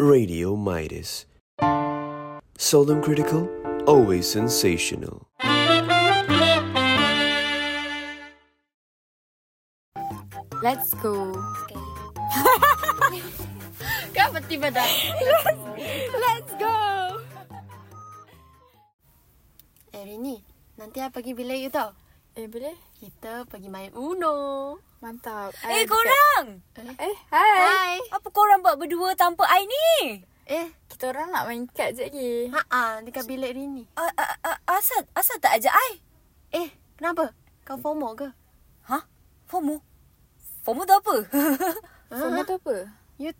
Radio Midas. Seldom critical, always sensational. Let's go. Kenapa tiba dah? Let's go. Eh Rini, nanti I pergi bilik you tau. Eh, boleh? Kita pergi main Uno. Mantap. Eh I korang dekat- Eh, hai. Hai. Apa korang buat berdua tanpa I ni Eh, Kita orang nak main kad je lagi. ha dekat bilik Rini. uh, uh, uh, Asal Asal tak ajak I Eh, kenapa? Kau FOMO ke? Hah? FOMO? FOMO tu apa? FOMO tu apa? You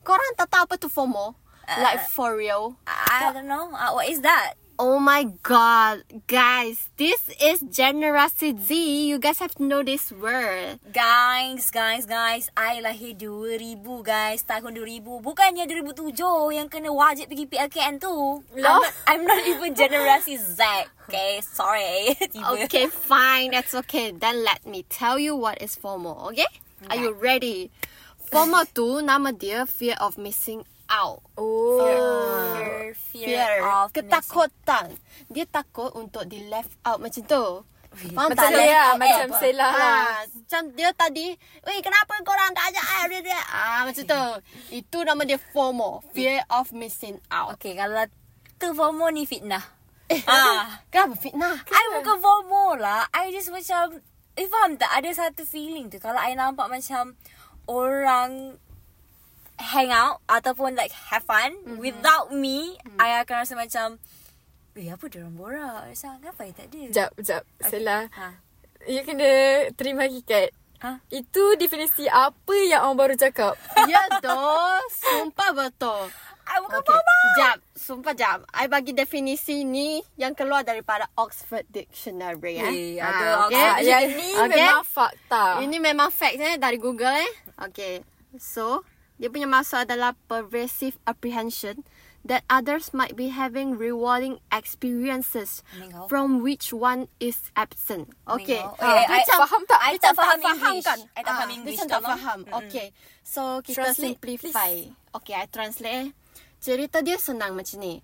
korang tak tahu apa tu FOMO? like for real. I don't know uh, What is that? Oh my god, guys, this is Generasi Z. You guys have to know this word. Guys, guys, guys I lahir 2000 guys Tahun 2000 Bukannya 2007 Yang kena wajib pergi PLKN tu I'm Loh? not, I'm not even generasi Z Okay, sorry. Okay, fine, that's okay. Then let me tell you what is FOMO, okay? Are you ready? FOMO tu nama dia fear of missing out. Oh. Fear, fear, of ketakutan. Dia takut untuk di left out macam tu. Faham Macam tak? dia lah, Eh, macam? Sela lah. Ah, Macam dia tadi, Weh kenapa korang tak ajak I? Dia, dia. Ah, macam tu. Itu nama dia FOMO. Fear of missing out. Okay, kalau tu FOMO ni fitnah Eh, Ah. kenapa fitnah? I bukan FOMO lah. I just macam... Eh, faham tak? Ada satu feeling tu. Kalau I nampak macam orang hang out ataupun like have fun mm-hmm. without me, mm-hmm. I akan rasa macam... Eh, apa dia orang borak? Rasa, kenapa I tak ada? Sekejap, sekejap. Sela. Ha. You kena terima hakikat. Ha? Itu definisi apa yang orang baru cakap. Ya doh, sumpah betul. I bukan Okay, FOMO. jap. Sumpah jap. I bagi definisi ni yang keluar daripada Oxford Dictionary. Eh. Eh, ada okay? Oxford. Yang ni memang fakta. Ini memang fact eh dari Google eh. Okay. So, dia punya maksud adalah pervasive apprehension that others might be having rewarding experiences from which one is absent. Okay. Meninggal. Ah, Eh, dia I- macam- faham tak? I tak faham faham English. kan? I tak faham Ah, English, Dia macam tak faham. Mm-mm. Okay. So, kita Translate, simplify. Okay, I translate eh. Cerita dia senang macam ni.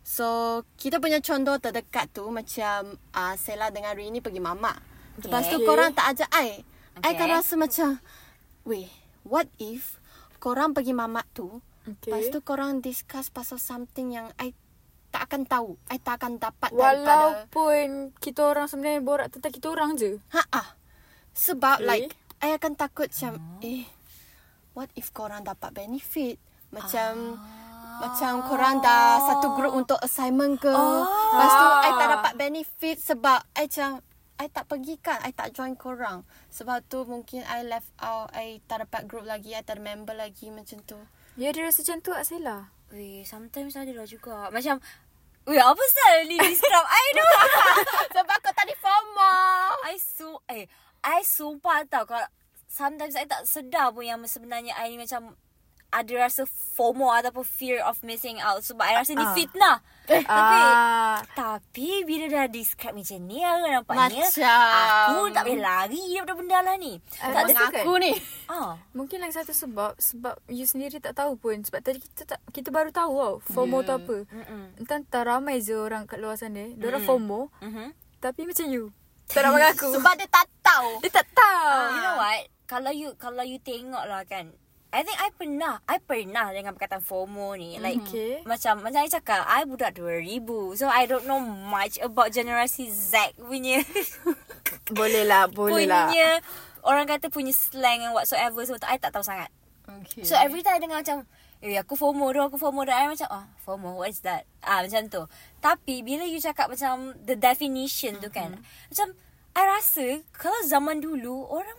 So, kita punya contoh terdekat tu macam uh, Sela dengan Rini pergi mamak. Lepas tu Okay. korang tak ajak I. I Okay. kan rasa macam, weh, what if korang pergi mamak tu, Okay. lepas tu korang discuss pasal something yang I tak akan tahu. I tak akan dapat daripada... Walaupun kita orang sebenarnya borak tentang kita orang je. Ha ah. Sebab Okay. like I akan takut macam eh what if korang dapat benefit? Macam macam korang dah satu group untuk assignment ke. Lepas tu I tak dapat benefit sebab I macam I tak pergi kan I tak join korang. Sebab tu mungkin I left out. I tak dapat group lagi. I tak ada member lagi Macam tu. Ya, dia rasa macam tu tak Sela. Weh, sometimes ada lah juga. Macam, weh, apa pasal ni? Describe I tu? Sebab kau tadi FOMO. I su eh I sumpah tau. Kalau sometimes I tak sedar pun yang sebenarnya I ni macam ada rasa FOMO ataupun fear of missing out sebab I rasa ni Ah. fitnah. Tapi Ah. tapi bila dah describe macam ni aku nampaknya Macam- aku tak boleh lari daripada benda lah ni. Ah, tak ada Aku ni ah. Mungkin lagi satu sebab sebab you sendiri tak tahu pun sebab tadi kita tak kita baru tahu tau FOMO tu apa. Mm-mm. Entah ramai je orang kat luar sana. Dia orang FOMO Mhm. tapi macam you. Tak nak mengaku. Sebab dia tak tahu dia tak tahu. You know what? Kalau you kalau you tengok lah kan. I think I pernah I pernah dengan perkataan FOMO ni Like Okay. Macam Macam I cakap I budak 2000 So I don't know much About generasi Z punya Boleh lah, boleh lah. Punya Orang kata punya slang And whatsoever So I tak tahu sangat okay. So every time I dengar macam Eh aku FOMO dah Aku FOMO dah I macam Ah FOMO what is that Ah macam tu Tapi bila you cakap macam The definition tu kan Macam I rasa Kalau zaman dulu Orang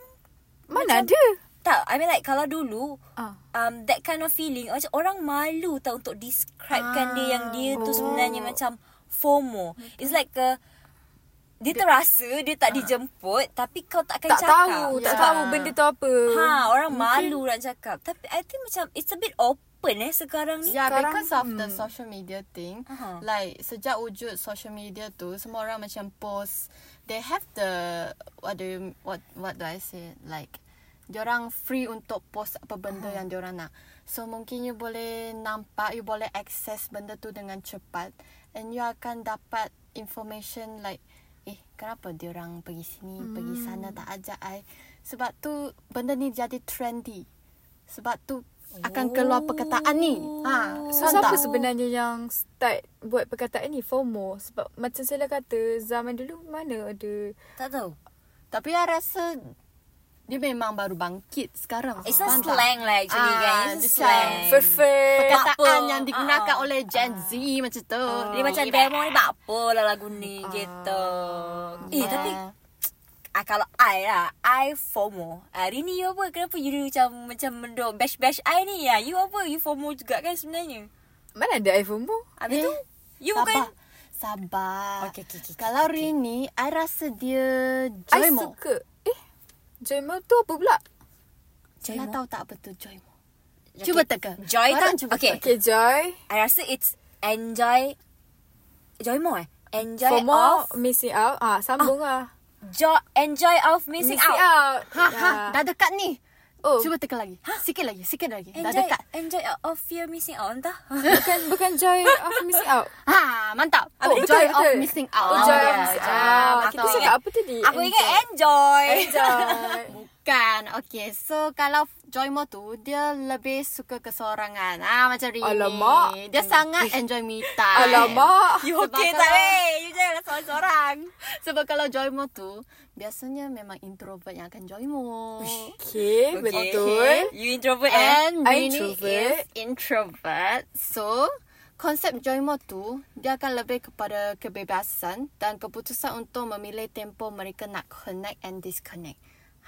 Mana macam- ada? Tak I mean like Kalau dulu Ah. um, That kind of feeling Macam orang malu tau Untuk describekan dia Yang dia tu sebenarnya Oh. macam FOMO It's like a dia terasa dia tak dijemput tapi kau tak akan Tak cakap. tahu, tak Ya. tahu benda tu apa. Ha, orang malu nak cakap. Tapi I think macam it's a bit open eh sekarang ni. Yeah, Sekarang, because of the hmm. social media thing, Aha. like sejak wujud social media tu, semua orang macam post, they have the what do you, what what do I say like, diorang free untuk post apa benda yang diorang nak. So mungkin you boleh nampak, you boleh access benda tu dengan cepat. And you akan dapat information like, eh kenapa dia orang pergi sini, hmm. pergi sana tak ajak I. Sebab tu benda ni jadi trendy. Sebab tu akan keluar perkataan ni. Ha, So siapa tak? sebenarnya yang start buat perkataan ni FOMO sebab macam saya kata zaman dulu mana ada Tak tahu. Tapi I rasa dia memang baru bangkit sekarang. It's a Faham tak? slang lah actually Ah, guys. It's a slang. Perfect. Perkataan yang digunakan Ah. oleh Gen Z macam tu. Dia macam demo ni apa lah lagu ni gitu. Eh Yeah. tapi ah, kalau I lah, I FOMO. Hari ni you apa? Kenapa you macam macam mendok bash-bash I ni ya? You apa? You FOMO juga kan sebenarnya? Mana ada I FOMO? Habis tu, you sabar. bukan... Sabar. Okay, okay, okay, Kalau okay. Rini, I rasa dia I Joymo. suka. Joymo tu apa pula? Cila tahu tak apa tu Joymo? Okay. Cuba teka. Joy tu, cuba okay. Okay, Joy. I rasa it's enjoy... Joymo eh? Enjoy FOMO, of... missing out. Ah, sambung lah. Jo- enjoy of missing, out. Ha, ha, Ya. dah dekat ni. Oh, Cuba teka lagi. Sikit lagi, sikit lagi. Dah Enjoy, dekat. enjoy of fear missing out entah. bukan bukan joy of missing out. Ha, mantap. Oh, Oh, betul, joy betul. of missing out. Oh, joy dia. of missing Ah, out. Kita cakap apa tadi? Aku ingat enjoy. Enjoy. Bukan. Okay, so kalau Joymo tu, dia lebih suka kesorangan. Ah, macam Rini. Alamak. Dia sangat enjoy me time. Alamak. You Sebab okay kalau- tak eh? You jangan seorang-seorang. Sebab kalau Joymo tu, biasanya memang introvert yang akan Joymo. Okay, betul. You introvert eh? And I Rini introvert. is introvert. So, konsep Joymo tu, dia akan lebih kepada kebebasan dan keputusan untuk memilih tempo mereka nak connect and disconnect.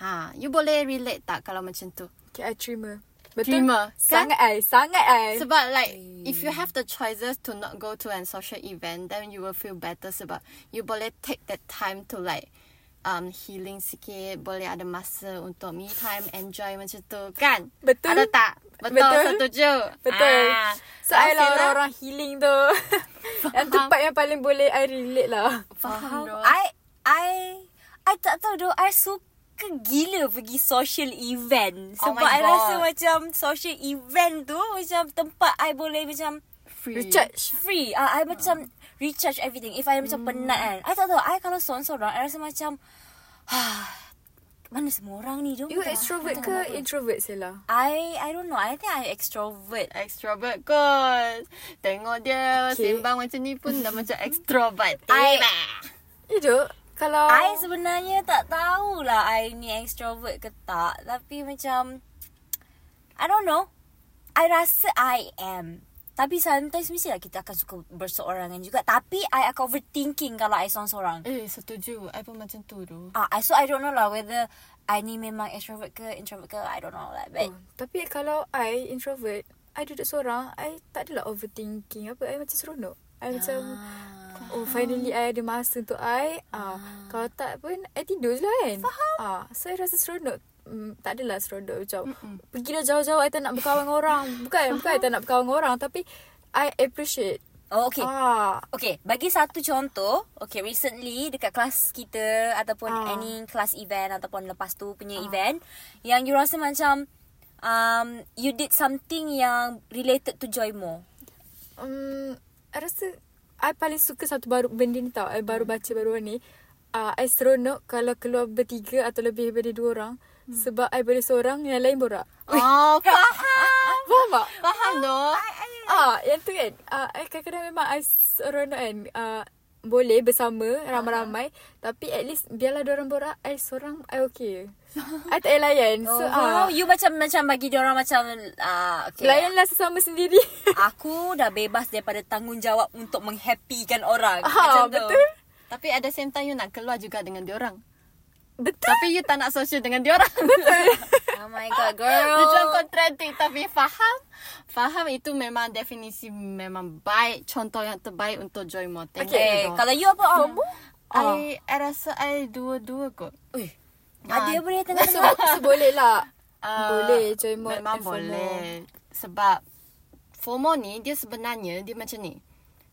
Ha, you boleh relate tak kalau macam tu? Okay, I terima. Betul. Terima, kan? Sangat I, sangat I. Sebab like if you have the choices to not go to an social event, then you will feel better sebab you boleh take that time to like um healing sikit, boleh ada masa untuk me time, enjoy macam tu, kan? Betul. Ada tak? Betul, Betul. setuju. Betul. Ah. So, I lah Sila. orang-orang healing tu. yang tempat yang paling boleh I relate lah. Faham doh. I I I tak tahu doh. I suka gila pergi social event. Oh Sebab my I rasa macam social event tu macam tempat I boleh macam Free. Recharge. free. Ah, I macam recharge everything. If I macam penat kan. I tak tahu. I kalau seorang-seorang, I rasa macam mana semua orang ni doh? You extrovert ke introvert Sila? I I don't know. I think I extrovert. Extrovert kot. Tengok dia Okay. sembang macam ni pun dah macam extrovert. I-. Itu kalau I sebenarnya tak tahulah I ni extrovert ke tak. Tapi macam I don't know. I rasa I am. Tapi sometimes mestilah kita akan suka berseorangan juga. Tapi I akan overthinking kalau I seorang-seorang. Eh, setuju. I pun macam tu tu. Ah, I so I don't know lah whether I ni memang extrovert ke introvert ke. I don't know lah. But oh, tapi kalau I introvert, I duduk seorang, I tak adalah overthinking apa. I macam seronok. I macam Oh finally I ada masa untuk I ah, Kalau tak pun I tidur je lah kan Faham ah, So I rasa seronok mm, Tak adalah seronok macam Pergi dah jauh-jauh I tak nak berkawan dengan orang Bukan Bukan I tak nak berkawan dengan orang Tapi I appreciate oh okay. ah, Okay, bagi satu contoh. Okay, recently dekat kelas kita ataupun Ah. any kelas event ataupun lepas tu punya event yang you rasa macam um, you did something yang related to Joymo. um, I rasa I paling suka satu baru benda ni tau. I baru baca baru ni. Uh, I seronok kalau keluar bertiga atau lebih daripada dua orang. Sebab I boleh seorang, yang lain borak. Oh, faham. Faham tak? Faham doh. Ah, yang tu kan. Ah, I kadang-kadang memang I seronok kan. Ah, boleh bersama ramai-ramai. Tapi at least biarlah orang borak. I seorang, I okay. I tak payah layan. So, So, oh, you macam macam bagi dia orang macam uh, okay. layanlah sesama sendiri. Aku dah bebas daripada tanggungjawab untuk menghappykan orang. Ah, macam tu. betul. Tapi at the same time you nak keluar juga dengan diorang. Betul. Tapi you tak nak social dengan diorang. Oh my god, girl. Macam kontradik tapi faham. Faham itu memang definisi memang baik. Contoh yang terbaik untuk Joy Mo. Tengok Okay, doh. kalau you apa Om? I, I rasa I dua-dua kot. Ui. Ada boleh tengah So, so boleh lah. Ah, boleh join mode Memang FOMO. boleh. Sebab FOMO ni dia sebenarnya dia macam ni.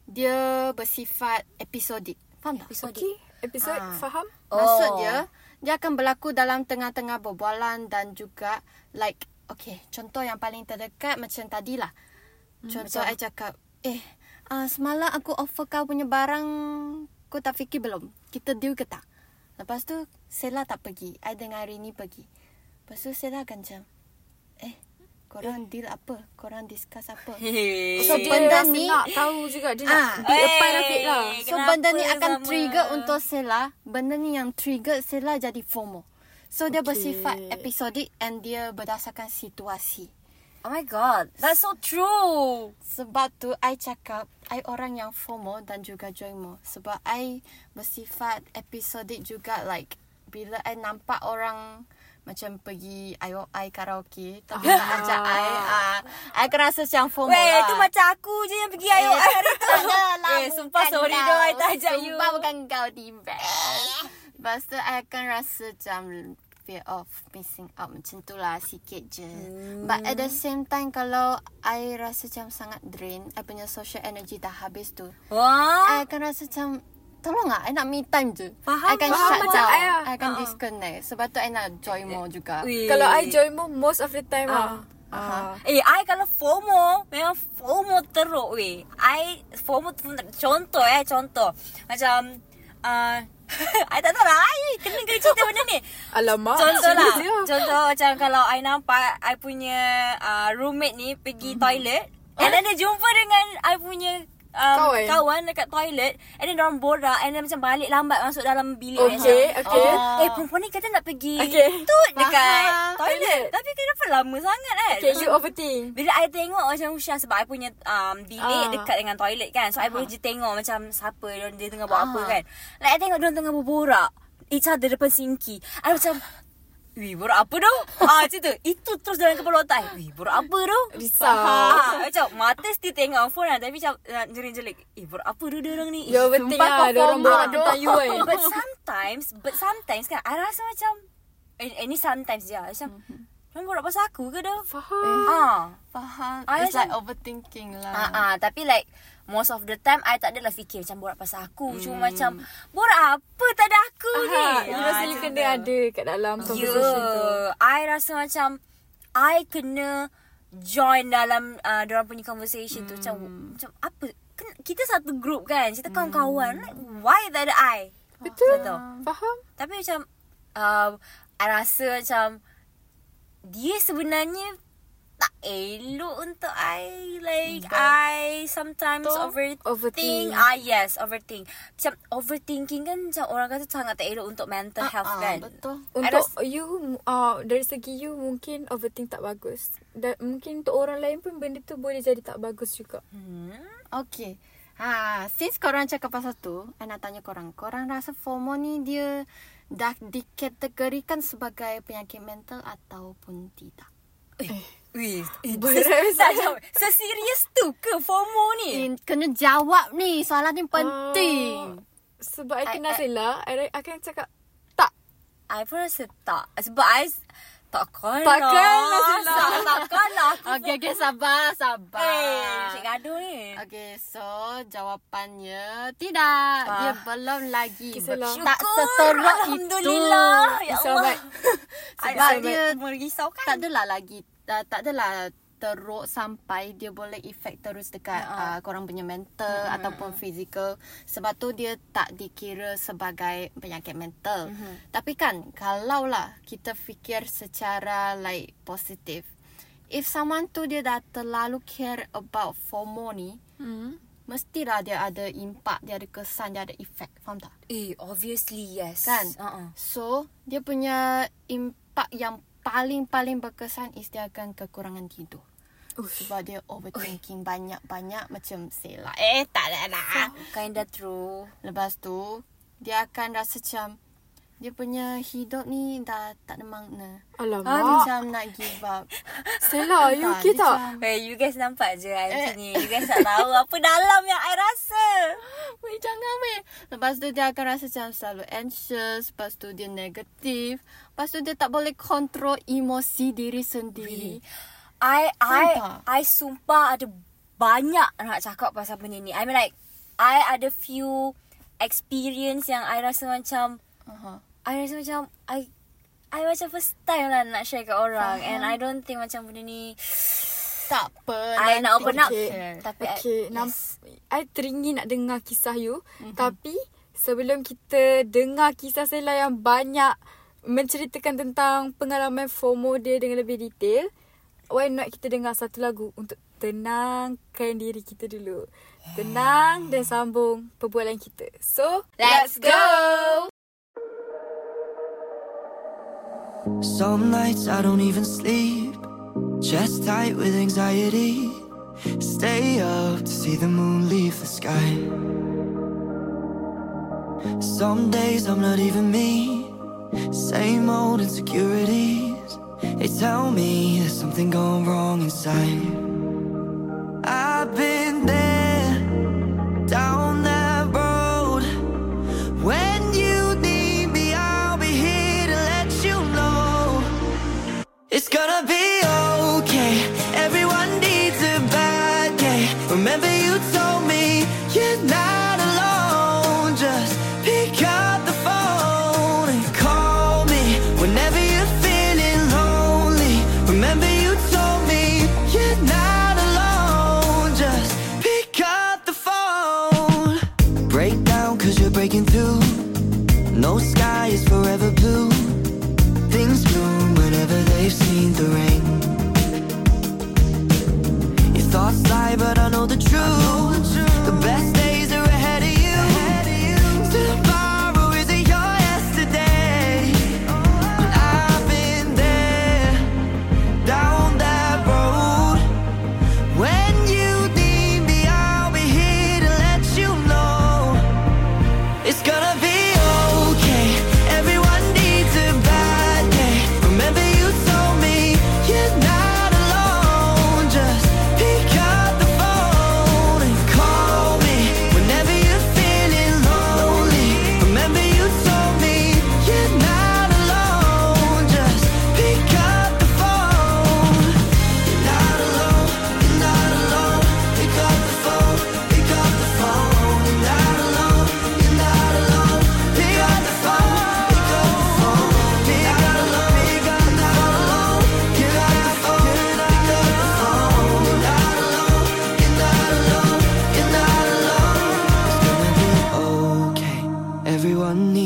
Dia bersifat episodik. Faham tak? Okay. Episod Ah. faham? Maksud Oh. dia dia akan berlaku dalam tengah-tengah berbualan dan juga like okay, contoh yang paling terdekat macam tadi lah. Hmm, Contoh I cakap, eh, uh, semalam aku offer kau punya barang, kau tak fikir belum? Kita deal ke tak? Lepas tu, Sela tak pergi. I dengan hari ni pergi. Lepas tu, Sela akan macam, eh, korang deal apa? Korang discuss apa? So, So, dia benda ni- nak tahu juga. Dia Ah. nak be a part of it lah. So Kenapa benda ni akan sama? trigger untuk Sela. Benda ni yang trigger Sela jadi FOMO. So dia Okay. bersifat episodik and dia berdasarkan situasi. Oh my god, that's so true. Sebab tu I cakap I orang yang FOMO dan juga JOIMO. Sebab I bersifat episodik juga like bila I nampak orang macam pergi I, I karaoke tapi tak ajak I ah, I akan rasa macam FOMO Weh, lah. tu macam aku je yang pergi ayo Eh, hari tu. Eh, sumpah sorry kau. dah I tak ajak you. Sumpah bukan kau Tiba Lepas tu I akan rasa macam Fear of missing out Macam tu lah sikit je hmm. But at the same time Kalau I rasa macam sangat drain I punya social energy dah habis tu Wah. I akan rasa macam Tolong lah I nak me time je Faham, I akan faham shut down I lah. I akan disconnect Sebab tu I nak join more juga Weh. Kalau I join mo most of the time Ah. ah. Ah. Eh, I kalau FOMO, memang FOMO teruk weh. I FOMO contoh eh, contoh. Macam uh, I tak tahu lah I kena kena cerita benda ni Alamak. Contoh lah. Contoh macam Kalau I nampak I punya uh, Roommate ni Pergi toilet And then dia jumpa dengan I punya um, Kawan. kawan dekat toilet And then diorang borak And then macam balik lambat Masuk dalam bilik Okay, macam, okay. oh. Eh perempuan ni kata nak pergi Okay. Tu dekat Faham. toilet Tapi kenapa lama sangat kan Okay, you overthink. bila I tengok macam Hushan Sebab I punya um, bilik Ah. dekat dengan toilet kan So I boleh je tengok macam Siapa dia, tengah buat apa Ah. kan Like I tengok dia tengah berborak Each other depan sinki I macam Wih borak apa tu? Ah macam tu. Itu terus dalam kepala otak Wih borak apa tu? Risau. ah, Macam mata still tengok phone lah Tapi macam uh, jeling-jeling Eh borak apa tu dia orang ni? Overthink Sumpah lah. Dia orang borak tu. tentang you kan. But sometimes But sometimes kan I rasa macam Eh, eh ni sometimes je Macam Diorang borak pasal aku ke dah Faham. Ah. Faham. I It's like overthinking lah. Ah, ah, tapi like most of the time I tak adalah fikir macam borak pasal aku. Hmm. Cuma macam borak apa tak ada aku ni. Ah, you rasa Ah, you kena ada kat dalam Ya, conversation tu. I rasa macam I kena join dalam uh, orang punya conversation tu macam Hmm. macam apa kita satu group kan kita kawan-kawan like why tak ada I Betul. Betul. Faham? tapi macam uh, I rasa macam dia sebenarnya tak elok untuk I like But- I sometimes overthink. Overthink. Ah yes, overthink. Macam overthinking kan macam orang kata sangat tak elok untuk mental health Ah, kan. Betul Untuk rasa- you uh, dari segi you mungkin overthink tak bagus. Dan mungkin untuk orang lain pun benda tu boleh jadi tak bagus juga. Hmm. Okay. Ha, since korang cakap pasal tu, I nak tanya korang. Korang rasa FOMO ni dia dah dikategorikan sebagai penyakit mental ataupun tidak? Wih, eh, Berat ses- tak jawab. Seserius tu ke FOMO ni? Eh, kena jawab ni. Soalan ni penting. Sebab I I- kenal I- Sela, I, I akan cakap tak. I pun rasa tak. Sebab I takkan Takkan lah, lah. Sila. Takkan lah. Okay, okay. Sabar, sabar. Eh, cik gaduh ni. Okay, so jawapannya tidak. Dia Ah. belum lagi. Kisahlah. Tak seteruk itu. Alhamdulillah. Ya Selamat. Sebab I- dia merisaukan. tak adalah lagi uh, tak adalah teruk sampai dia boleh efek terus dekat uh, korang punya mental uh, ataupun fizikal sebab tu dia tak dikira sebagai penyakit mental. Uh-huh. Tapi kan kalau lah kita fikir secara like positif if someone tu dia dah terlalu care about FOMO ni Hmm. mestilah dia ada impak, dia ada kesan, dia ada efek. Faham tak? Eh, obviously yes. Kan? Uh-uh. So, dia punya impak yang paling-paling berkesan is dia akan kekurangan tidur. Ush. Sebab dia overthinking banyak-banyak macam Sela. Eh, tak lah. Kinda true. Lepas tu, dia akan rasa macam dia punya hidup ni dah tak ada makna. Alamak. macam nak give up. Sela, you okay dia tak? macam- Hey, you guys nampak je I macam ni. You guys tak tahu apa dalam yang I rasa. Weh, jangan weh. Lepas tu dia akan rasa macam selalu anxious. Lepas tu dia negatif. Lepas tu dia tak boleh kontrol emosi diri sendiri. I I Sumpah. I sumpah ada banyak nak cakap pasal benda ni. I mean like I ada few experience yang I rasa macam Uh-huh. I rasa macam I I macam first time lah nak share kat orang And I don't think macam benda ni Tak apa. I nak open up Okay. Tapi Okay, I, nam- I teringin nak dengar kisah you. Mm-hmm. Tapi sebelum kita dengar kisah Sela yang banyak menceritakan tentang pengalaman FOMO dia dengan lebih detail, why not kita dengar satu lagu untuk tenangkan diri kita dulu. Tenang dan sambung perbualan kita. So, Let's go! Some nights I don't even sleep, chest tight with anxiety. Stay up to see the moon leave the sky. Some days I'm not even me, same old insecurities. They tell me there's something gone wrong inside.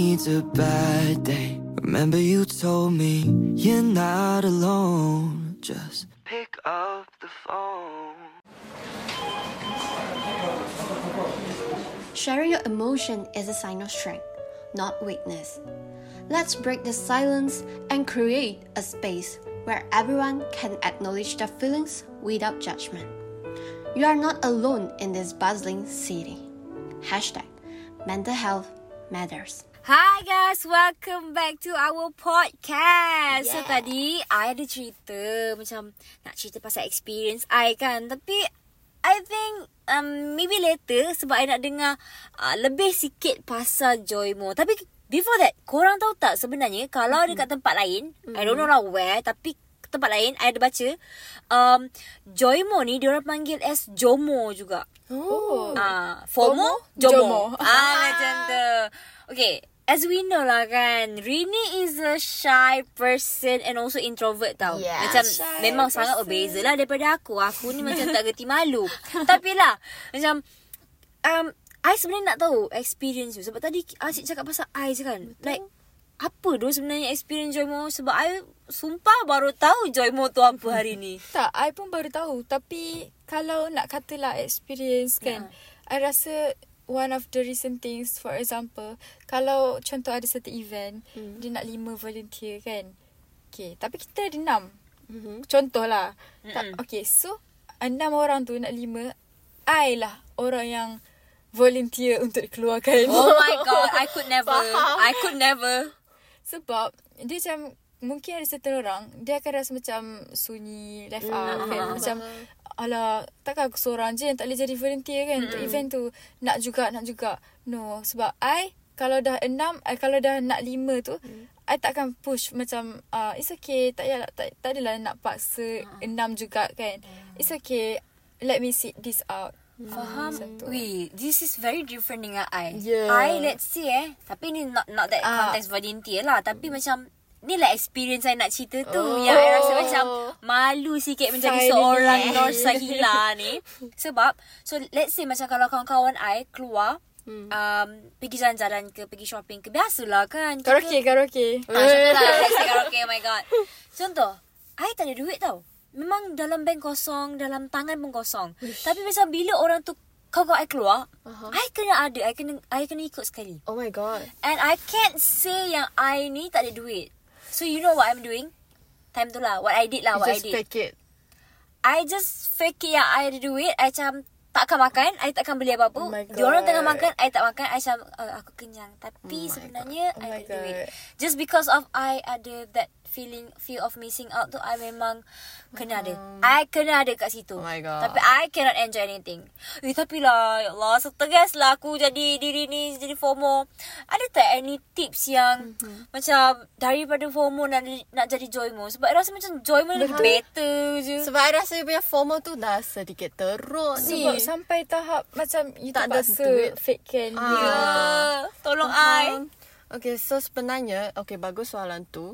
Needs a bad day. Remember you told me you're not alone. Just pick up the phone. Sharing your emotion is a sign of strength, not weakness. Let's break the silence and create a space where everyone can acknowledge their feelings without judgment. You are not alone in this bustling city. Hashtag mental health matters. Hi guys, welcome back to our podcast. So tadi I ada cerita macam nak cerita pasal experience I kan, tapi I think um, maybe later sebab I nak dengar uh, lebih sikit pasal Joymo. Tapi before that, korang tahu tak sebenarnya kalau mm-hmm. dekat tempat lain, mm-hmm. I don't know lah where, tapi tempat lain I ada baca um, Joymo ni diorang panggil as Jomo juga. oh. Ah, FOMO, FOMO, Jomo. Jomo. Ah, macam tu. Okay, as we know lah kan, Rini is a shy person and also introvert tau. Yeah, macam memang sangat person. berbeza lah daripada aku. Aku ni macam tak gerti malu. Tapi lah, macam um, I sebenarnya nak tahu experience you. Sebab tadi Asyik cakap pasal I je kan. Betul. Like, apa tu sebenarnya experience Joymo? Sebab I sumpah baru tahu Joymo tu apa hari ni. Tak, I pun baru tahu. Tapi kalau nak katalah experience kan, I rasa one of the recent things, for example, kalau contoh ada satu event, Hmm. dia nak lima volunteer kan. Okay, tapi kita ada enam. Mhm. Contoh lah. Tak, Mm-mm. okay, so enam orang tu nak lima, I lah orang yang volunteer untuk dikeluarkan. Oh my god, I could never. I could never. Sebab dia macam mungkin ada certain orang dia akan rasa macam sunyi left out kan macam alah takkan aku seorang je yang tak boleh jadi volunteer kan untuk event tu. Nak juga nak juga. No sebab I kalau dah enam I kalau dah nak lima tu I takkan push macam uh, it's okay tak payah tak, tak adalah nak paksa enam juga kan. It's okay let me sit this out. Faham. Macam tu. Weh, this is very different dengan I. Yeah. I let's say eh, tapi ni not not that Ah. context volunteer lah, tapi macam ni lah experience saya nak cerita tu oh. yang I rasa macam malu sikit menjadi Finally. seorang Nur Sahila ni sebab so let's say macam kalau kawan-kawan I keluar hmm. um, pergi jalan-jalan ke pergi shopping ke biasalah kan kita- Karaoke, karaoke. Ah, contohlah let's say karaoke oh my god contoh I tak ada duit tau memang dalam bank kosong dalam tangan pun kosong tapi macam bila orang tu kau kau I keluar uh-huh. I kena ada I kena I kena ikut sekali Oh my god. And I can't say yang I ni tak ada duit. So you know what I'm doing? Time tu lah. What I did lah. You What just I did. fake it. I just fake it yang I ada duit. I macam takkan makan. I takkan beli apa-apa. Oh my Diorang God. tengah makan. I tak makan. I macam uh, aku kenyang. Tapi sebenarnya Oh I ada duit. God. Just because of I ada that feeling fear of missing out tu I memang kena ada. I kena ada kat situ. Oh my God. Tapi I cannot enjoy anything. Eh tapi lah ya Allah setegas lah aku jadi diri ni jadi FOMO. Ada tak any tips yang Mhm. macam daripada FOMO nak nak jadi Joymo sebab I rasa macam Joymo lebih better je. Sebab I rasa punya FOMO tu dah sedikit teruk ni. Sebab sampai tahap macam you Tak ada terpaksa fake can. Ah. Ya, tolong I. Okay, so sebenarnya, okay, bagus soalan tu.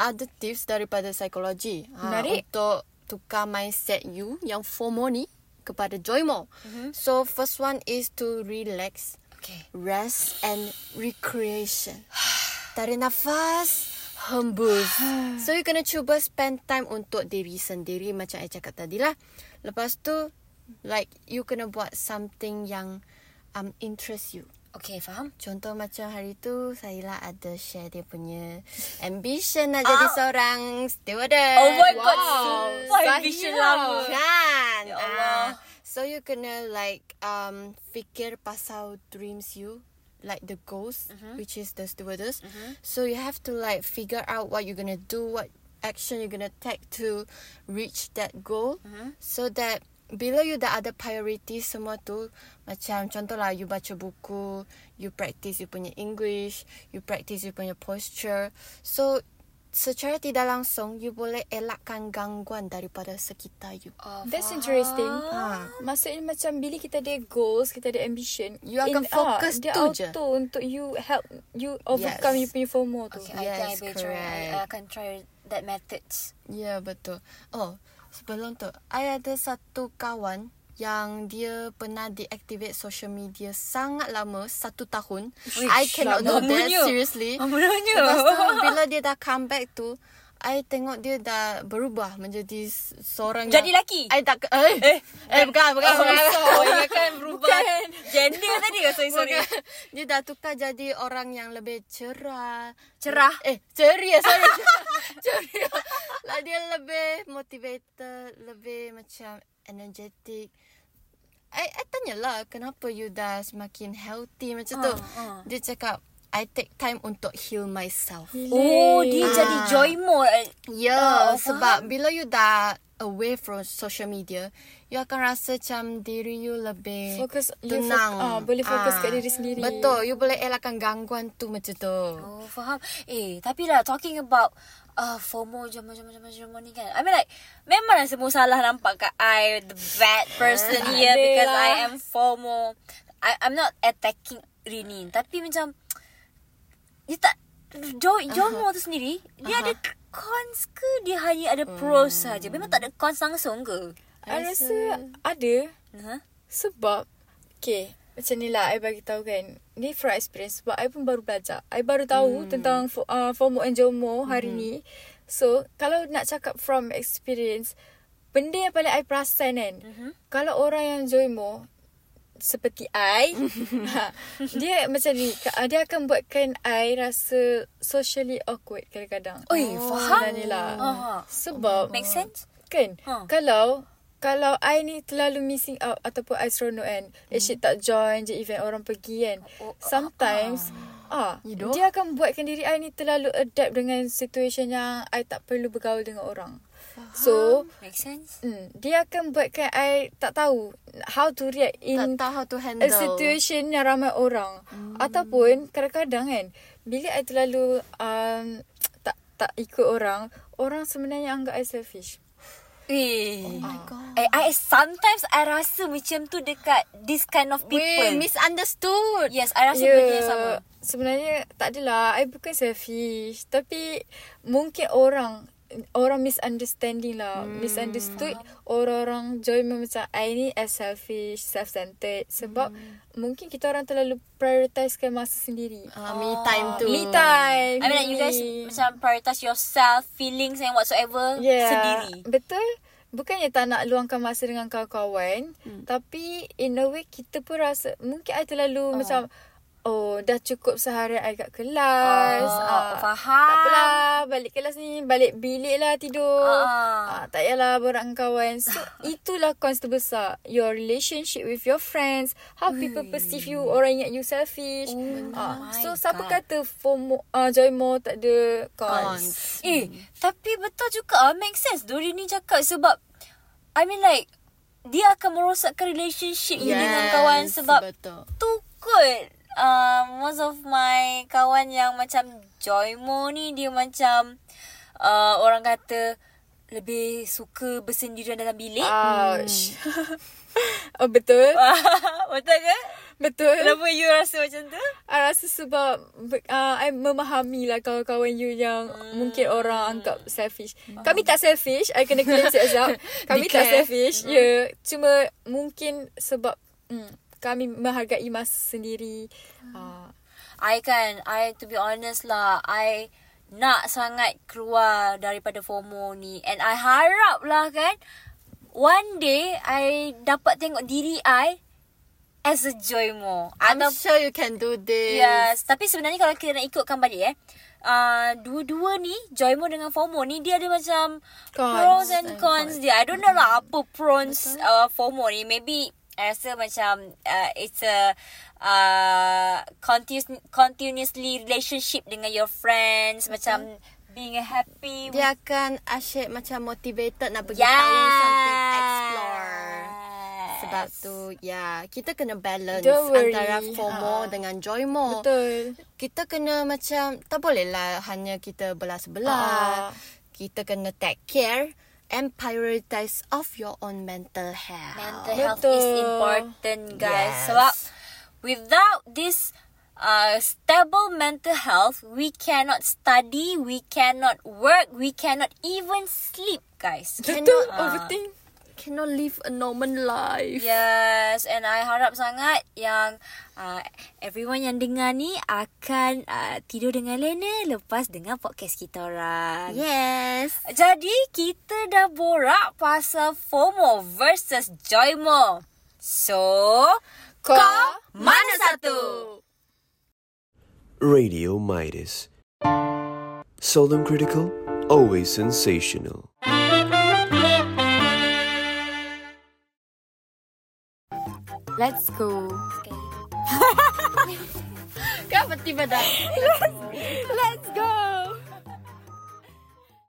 Ada tips daripada psikologi. Ha, untuk tukar mindset you yang FOMO ni kepada Joymo. Mm-hmm. So, first one is to relax, Okay. rest and recreation. Tarik nafas, hembus. so, you kena cuba spend time untuk diri sendiri macam I cakap tadi lah. Lepas tu, like, you kena buat something yang um, interest you. Okay, faham? Contoh macam hari tu saya lah ada share dia punya ambition nak jadi seorang stewardess. Oh my god, Wow. sumpah ambition lama. Kan? Ya Allah. Ah, so you kena like um fikir pasal dreams you like the goals Mm-hmm. which is the stewardess. So you have to like figure out what you're gonna do, what action you're gonna take to reach that goal. Mm-hmm. So that bila you dah ada priority semua tu macam contohlah you baca buku, you practice you punya English, you practice you punya posture. So secara tidak langsung you boleh elakkan gangguan daripada sekitar you. Oh, That's faham. interesting. Ha. Maksudnya macam bila kita ada goals, kita ada ambition. You akan in- fokus dia tu auto je. untuk you help you overcome Yes. you punya FOMO tu. Okay, I think I Yes, will try. I, I correct. akan try that methods. Ya betul. Oh, sebelum tu, I ada satu kawan yang dia pernah deactivate social media sangat lama, satu tahun. I cannot do that, seriously. Lamanya. Lepas tu, bila dia dah come back tu, I tengok dia dah berubah menjadi seorang Jadi yang... lelaki? I tak... Eh, eh, eh bukan, bukan. Oh, bukan. sorry. Oh, kan berubah gender tadi ke? Sorry, sorry. Bukan. Dia dah tukar jadi orang yang lebih cerah. Cerah? Eh, ceria, sorry. ceria. Lah dia lebih motivated, lebih macam energetic. I, I tanyalah kenapa you dah semakin healthy macam tu. ah. Dia cakap, I take time untuk heal myself. Oh, dia Ah. jadi joy mode. Ya, Oh, sebab bila you dah away from social media, you akan rasa macam diri you lebih Fokus- you fo- tenang. ah, boleh fokus kat diri sendiri. Betul, you boleh elakkan gangguan tu macam tu. Oh, faham. Eh, tapi lah talking about uh, FOMO jom jom jom jom ni kan. I mean like memang semua salah nampak kat I the bad person here because. I am FOMO. I I'm not attacking Rini, tapi macam dia tak Jo Jomo tu sendiri dia ada cons ke dia hanya ada pros saja. Memang tak ada cons langsung ke? I rasa ada Ha? sebab okay macam ni lah I bagi tahu kan ni from experience sebab I pun baru belajar I baru tahu hmm. tentang uh, FOMO and JOMO hari hmm. ni so kalau nak cakap from experience benda yang paling I perasan kan mm-hmm. kalau orang yang JOMO seperti I ha, dia macam ni dia akan buatkan I rasa socially awkward kadang-kadang Oi, faham. Sebenarnya lah Aha. sebab Make sense? Kan? Ha. Kalau kalau I ni terlalu missing out ataupun I seronok kan, hmm. asyik tak join je event orang pergi kan. Oh, Sometimes ah, You dia akan buatkan diri I ni terlalu adapt dengan situation yang I tak perlu bergaul dengan orang. So, Make sense? hmm, dia akan buatkan I tak tahu how to react tak in tahu how to handle. a situation yang ramai orang. Hmm. Ataupun kadang-kadang kan, bila I terlalu um, tak tak ikut orang, orang sebenarnya anggap I selfish. Eh. Oh my god. I, I sometimes I rasa macam tu dekat this kind of people. Weh, misunderstood. yes, I rasa Ya, benda sama. Sebenarnya tak adalah. I bukan selfish. Tapi mungkin orang orang misunderstanding lah. Hmm. Misunderstood orang-orang join macam I ni as selfish, self-centered. Sebab hmm. mungkin kita orang terlalu prioritisekan masa sendiri. Uh, me time tu. Me time. I mean like you guys macam prioritize yourself, feelings and whatsoever yeah, sendiri. Betul. Bukannya tak nak luangkan masa dengan kawan-kawan. Hmm. Tapi in a way kita pun rasa mungkin I terlalu oh. macam Oh, dah cukup seharian I kat kelas. Oh, Ah, faham. Tak apalah, balik kelas ni, balik bilik lah tidur. Ah. Ah, tak payahlah borak dengan kawan. So, itulah cons terbesar. Your relationship with your friends. How people perceive you. Orang ingat you selfish. Ah, my so, siapa kata FOMO, uh, joy more tak ada cons. Cons. Eh, tapi betul juga ah, make sense. Dori ni cakap sebab I mean like dia akan merosakkan relationship you dengan kawan sebab betul. tu kot uh, most of my kawan yang macam Joymo ni dia macam uh, orang kata lebih suka bersendirian dalam bilik. Ouch. oh, betul. Betul ke? Betul. Kenapa you rasa macam tu? I rasa sebab uh, I memahami lah kawan-kawan you yang hmm. mungkin orang anggap selfish. Kami tak selfish. I kena claim it up. Kami tak selfish. Ya. Yeah. Cuma mungkin sebab mm, kami menghargai masa sendiri. Uh, I kan, I to be honest lah, I nak sangat keluar daripada FOMO ni. And I harap lah kan, one day I dapat tengok diri I as a Joymo. I'm Atau sure you can do this. Yes. Tapi sebenarnya kalau kita nak ikutkan balik eh. Uh, dua-dua ni Joymo dengan FOMO ni dia ada macam Cons pros and and cons dia. I don't know lah apa pros uh, FOMO ni. Maybe I rasa macam uh, it's a uh, continuous, continuously relationship dengan your friends. Macam being happy with Dia akan asyik macam motivated nak pergi Yes. tahu something, explore. Sebab tu, ya, kita kena balance antara FOMO Ha. dengan JOYMO. betul. Kita kena macam, tak boleh lah hanya kita belah-sebelah. Ha. Kita kena take care and prioritize of your own mental health. mental health is important guys Yes. sebab without this uh, stable mental health we cannot study we cannot work we cannot even sleep guys Betul. Ah. Overthink. Cannot live a normal life. Yes, and I harap sangat yang uh, everyone yang dengar ni akan uh, tidur dengan lena lepas dengar podcast kita orang. Yes. Jadi kita dah borak pasal FOMO versus JOYMO. So, Kau mana satu? Radio Midas. Seldom critical, always sensational. Let's go. Kapag tiba Let's go!